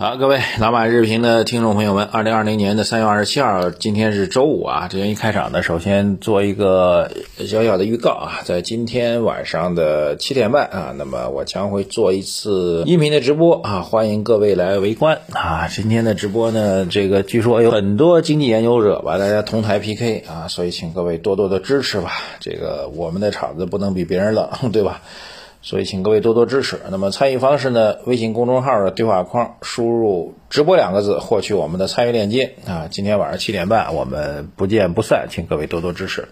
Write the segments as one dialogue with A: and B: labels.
A: 好，各位老马日评的听众朋友们，二零二零年的三月二十七号，今天是周五啊。这样一开场呢，首先做一个小小的预告啊，在今天晚上的七点半啊，那么我将会做一次音频的直播啊，欢迎各位来围观啊。今天的直播呢，这个据说有很多经济研究者吧，大家同台 PK 啊，所以请各位多多的支持吧。这个我们的场子不能比别人冷，对吧？所以，请各位多多支持。那么参与方式呢？微信公众号的对话框输入“直播”两个字，获取我们的参与链接啊。今天晚上七点半，我们不见不散，请各位多多支持。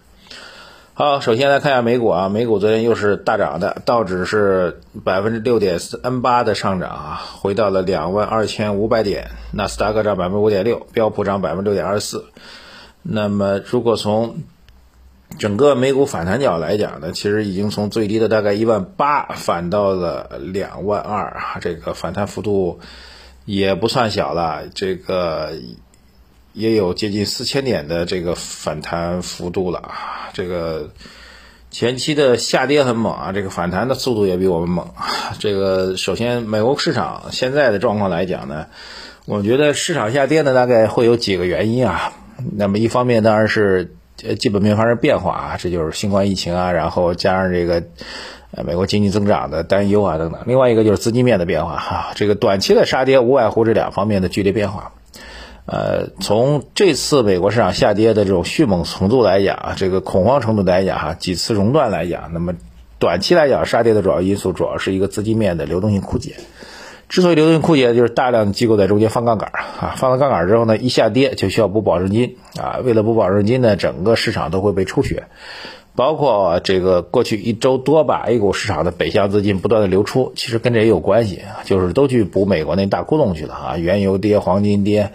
A: 好，首先来看一下美股啊，美股昨天又是大涨的，道指是百分之六点三八的上涨啊，回到了两万二千五百点。纳斯达克涨百分之五点六，标普涨百分之六点二四。那么，如果从整个美股反弹角来讲呢，其实已经从最低的大概一万八反到了两万二，这个反弹幅度也不算小了，这个也有接近四千点的这个反弹幅度了啊。这个前期的下跌很猛啊，这个反弹的速度也比我们猛。这个首先美国市场现在的状况来讲呢，我觉得市场下跌呢大概会有几个原因啊。那么一方面当然是。呃，基本面发生变化啊，这就是新冠疫情啊，然后加上这个呃美国经济增长的担忧啊等等。另外一个就是资金面的变化哈，这个短期的杀跌无外乎这两方面的剧烈变化。呃，从这次美国市场下跌的这种迅猛程度来讲啊，这个恐慌程度来讲哈，几次熔断来讲，那么短期来讲杀跌的主要因素主要是一个资金面的流动性枯竭。之所以流动性枯竭，就是大量的机构在中间放杠杆啊，放了杠杆之后呢，一下跌就需要补保证金啊。为了补保证金呢，整个市场都会被抽血，包括这个过去一周多吧，A 股市场的北向资金不断的流出，其实跟这也有关系，就是都去补美国那大窟窿去了啊。原油跌，黄金跌，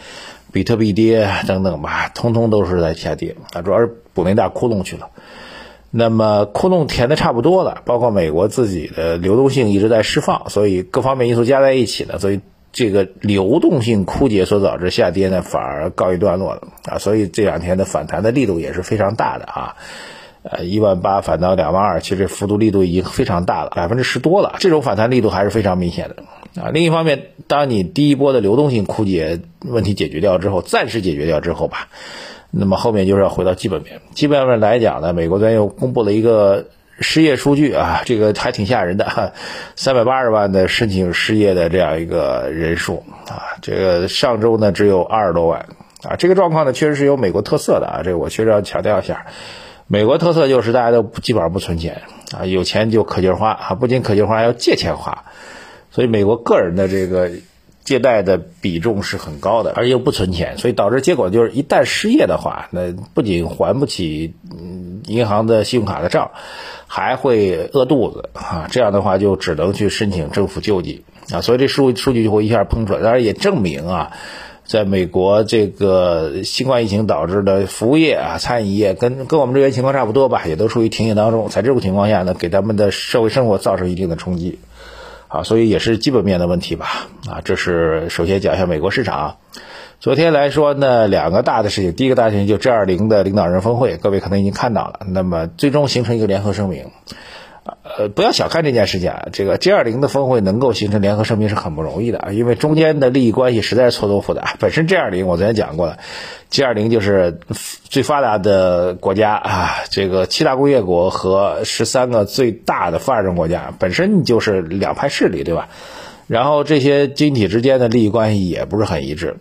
A: 比特币跌等等吧，通通都是在下跌啊，主要是补那大窟窿去了。那么窟窿填的差不多了，包括美国自己的流动性一直在释放，所以各方面因素加在一起呢，所以这个流动性枯竭所导致下跌呢，反而告一段落了啊。所以这两天的反弹的力度也是非常大的啊，呃，一万八反到两万二，其实幅度力度已经非常大了，百分之十多了，这种反弹力度还是非常明显的啊。另一方面，当你第一波的流动性枯竭问题解决掉之后，暂时解决掉之后吧。那么后面就是要回到基本面。基本面来讲呢，美国端又公布了一个失业数据啊，这个还挺吓人的，三百八十万的申请失业的这样一个人数啊，这个上周呢只有二十多万啊，这个状况呢确实是有美国特色的啊，这个我确实要强调一下，美国特色就是大家都基本上不存钱啊，有钱就可劲花啊，不仅可劲花，还要借钱花，所以美国个人的这个。借贷的比重是很高的，而又不存钱，所以导致结果就是，一旦失业的话，那不仅还不起银行的信用卡的账，还会饿肚子啊！这样的话就只能去申请政府救济啊！所以这数数据就会一下喷出来，当然也证明啊，在美国这个新冠疫情导致的服务业啊、餐饮业跟跟我们这边情况差不多吧，也都处于停业当中，在这种情况下呢，给他们的社会生活造成一定的冲击。啊，所以也是基本面的问题吧。啊，这是首先讲一下美国市场。昨天来说呢，两个大的事情，第一个大事情就 G20 的领导人峰会，各位可能已经看到了。那么最终形成一个联合声明。呃，不要小看这件事情啊，这个 G 二零的峰会能够形成联合声明是很不容易的啊，因为中间的利益关系实在是错综复杂。本身 G 二零我昨天讲过了，G 二零就是最发达的国家啊，这个七大工业国和十三个最大的发展中国家本身就是两派势力，对吧？然后这些经济体之间的利益关系也不是很一致，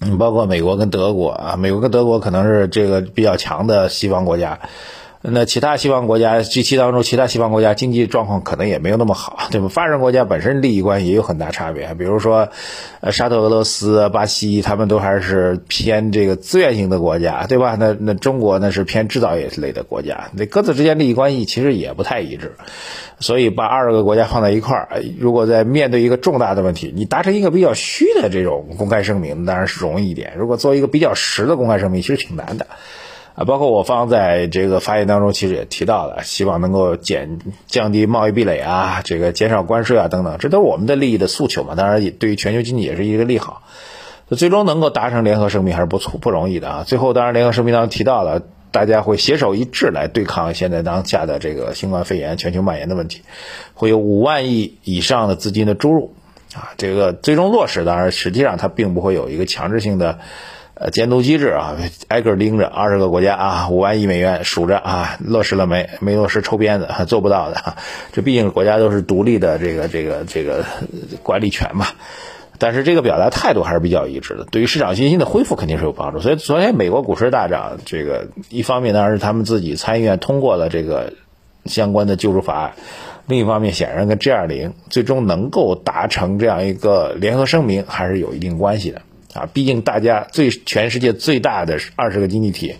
A: 嗯，包括美国跟德国啊，美国跟德国可能是这个比较强的西方国家。那其他西方国家 G 七当中，其他西方国家经济状况可能也没有那么好，对吧？发展国家本身利益关系也有很大差别，比如说，呃，沙特、俄罗斯、巴西，他们都还是偏这个资源型的国家，对吧？那那中国呢是偏制造业类的国家，那各自之间利益关系其实也不太一致，所以把二十个国家放在一块儿，如果在面对一个重大的问题，你达成一个比较虚的这种公开声明，当然是容易一点；如果做一个比较实的公开声明，其实挺难的。啊，包括我方在这个发言当中，其实也提到了，希望能够减降低贸易壁垒啊，这个减少关税啊等等，这都是我们的利益的诉求嘛。当然，也对于全球经济也是一个利好。最终能够达成联合声明还是不错不容易的啊。最后，当然联合声明当中提到了，大家会携手一致来对抗现在当下的这个新冠肺炎全球蔓延的问题，会有五万亿以上的资金的注入啊，这个最终落实，当然实际上它并不会有一个强制性的。呃，监督机制啊，挨个盯着二十个国家啊，五万亿美元数着啊，落实了没？没落实抽鞭子，做不到的。这毕竟国家都是独立的，这个这个这个管理权嘛。但是这个表达态度还是比较一致的，对于市场信心的恢复肯定是有帮助。所以昨天美国股市大涨，这个一方面当然是他们自己参议院通过了这个相关的救助法案，另一方面显然跟 G 二零最终能够达成这样一个联合声明还是有一定关系的。啊，毕竟大家最全世界最大的二十个经济体，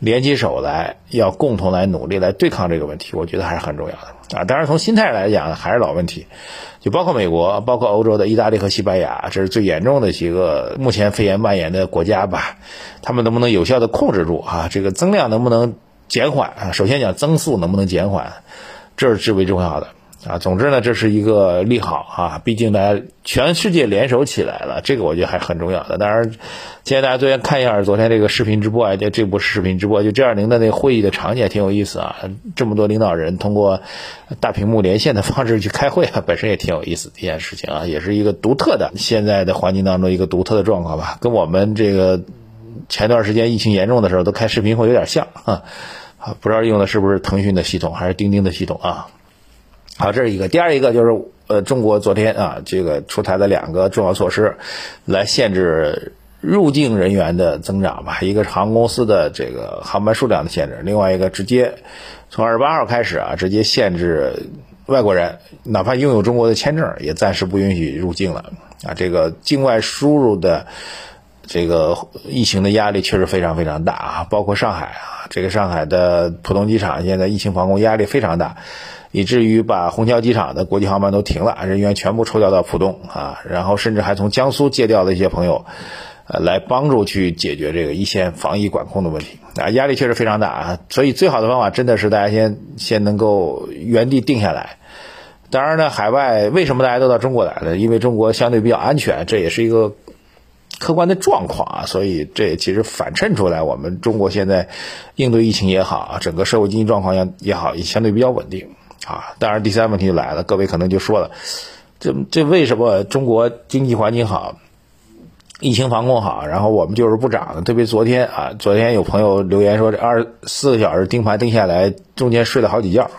A: 联起手来，要共同来努力来对抗这个问题，我觉得还是很重要的啊。当然，从心态来讲，还是老问题，就包括美国，包括欧洲的意大利和西班牙，这是最严重的几个目前肺炎蔓延的国家吧？他们能不能有效的控制住啊？这个增量能不能减缓啊？首先讲增速能不能减缓，这是至为重要的。啊，总之呢，这是一个利好啊！毕竟大家全世界联手起来了，这个我觉得还是很重要的。当然，建议大家昨天看一下昨天这个视频直播啊，这这部视频直播，就 G 二零的那个会议的场景也挺有意思啊。这么多领导人通过大屏幕连线的方式去开会啊，本身也挺有意思的一件事情啊，也是一个独特的现在的环境当中一个独特的状况吧，跟我们这个前段时间疫情严重的时候都开视频会有点像。啊，不知道用的是不是腾讯的系统还是钉钉的系统啊？好，这是一个。第二一个就是，呃，中国昨天啊，这个出台了两个重要措施，来限制入境人员的增长吧。一个是航空公司的这个航班数量的限制，另外一个直接从二十八号开始啊，直接限制外国人，哪怕拥有中国的签证，也暂时不允许入境了。啊，这个境外输入的这个疫情的压力确实非常非常大啊，包括上海啊，这个上海的浦东机场现在疫情防控压力非常大。以至于把虹桥机场的国际航班都停了，人员全部抽调到浦东啊，然后甚至还从江苏借调的一些朋友，呃，来帮助去解决这个一线防疫管控的问题啊，压力确实非常大啊，所以最好的方法真的是大家先先能够原地定下来。当然呢，海外为什么大家都到中国来呢？因为中国相对比较安全，这也是一个客观的状况啊，所以这也其实反衬出来我们中国现在应对疫情也好，整个社会经济状况也也好，也相对比较稳定。啊，当然，第三问题就来了，各位可能就说了，这这为什么中国经济环境好，疫情防控好，然后我们就是不涨呢？特别昨天啊，昨天有朋友留言说，这二十四个小时盯盘盯下来，中间睡了好几觉，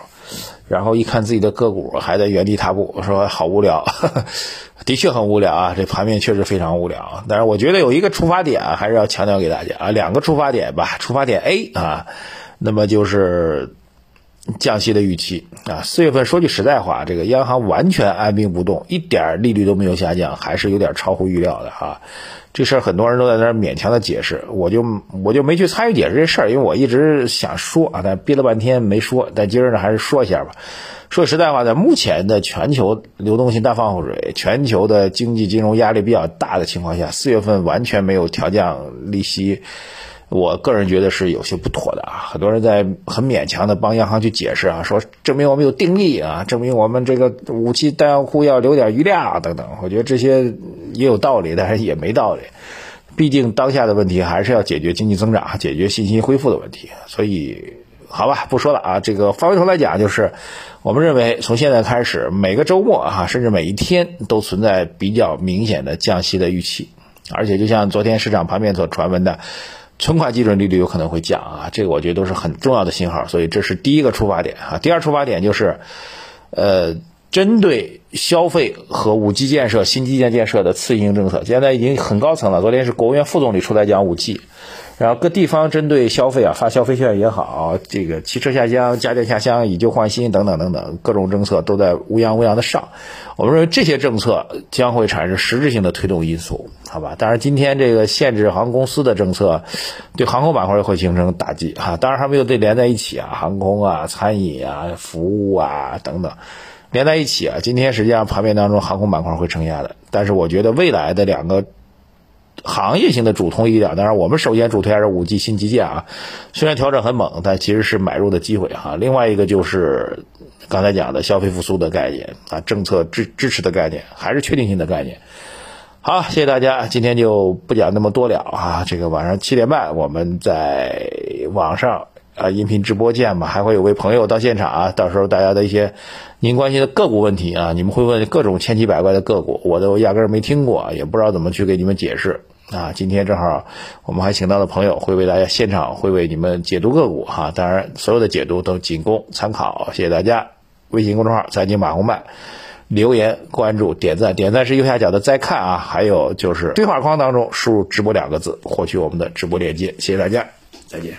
A: 然后一看自己的个股还在原地踏步，说好无聊，的确很无聊啊，这盘面确实非常无聊。但是我觉得有一个出发点，还是要强调给大家啊，两个出发点吧。出发点 A 啊，那么就是。降息的预期啊，四月份说句实在话，这个央行完全按兵不动，一点利率都没有下降，还是有点超乎预料的哈。这事儿很多人都在那儿勉强的解释，我就我就没去参与解释这事儿，因为我一直想说啊，但憋了半天没说。但今儿呢，还是说一下吧。说实在话，在目前的全球流动性大放水、全球的经济金融压力比较大的情况下，四月份完全没有调降利息。我个人觉得是有些不妥的啊，很多人在很勉强的帮央行去解释啊，说证明我们有定力啊，证明我们这个武器弹药库要留点余量啊等等。我觉得这些也有道理，但是也没道理。毕竟当下的问题还是要解决经济增长、解决信心恢复的问题。所以，好吧，不说了啊。这个翻回头来讲，就是我们认为从现在开始，每个周末啊，甚至每一天都存在比较明显的降息的预期，而且就像昨天市场盘面所传闻的。存款基准利率有可能会降啊，这个我觉得都是很重要的信号，所以这是第一个出发点啊。第二出发点就是，呃，针对消费和五 G 建设、新基建建设的刺激性政策，现在已经很高层了。昨天是国务院副总理出来讲五 G。然后各地方针对消费啊发消费券也好，这个汽车下乡、家电下乡、以旧换新等等等等各种政策都在乌泱乌泱的上。我们认为这些政策将会产生实质性的推动因素，好吧？当然，今天这个限制航空公司的政策对航空板块会形成打击哈。当然还没有对连在一起啊，航空啊、餐饮啊、服务啊等等连在一起啊。今天实际上盘面当中航空板块会承压的，但是我觉得未来的两个。行业性的主通一点，当然我们首先主推还是五 G 新基建啊，虽然调整很猛，但其实是买入的机会哈。另外一个就是刚才讲的消费复苏的概念啊，政策支支持的概念，还是确定性的概念。好，谢谢大家，今天就不讲那么多了啊。这个晚上七点半我们在网上啊音频直播间嘛，还会有位朋友到现场啊，到时候大家的一些您关心的个股问题啊，你们会问各种千奇百怪的个股，我都压根儿没听过，也不知道怎么去给你们解释啊。今天正好我们还请到了朋友，会为大家现场会为你们解读个股哈，当然所有的解读都仅供参考，谢谢大家。微信公众号财经马红漫。留言、关注、点赞，点赞是右下角的再看啊，还有就是对话框当中输入“直播”两个字，获取我们的直播链接。谢谢大家，再见。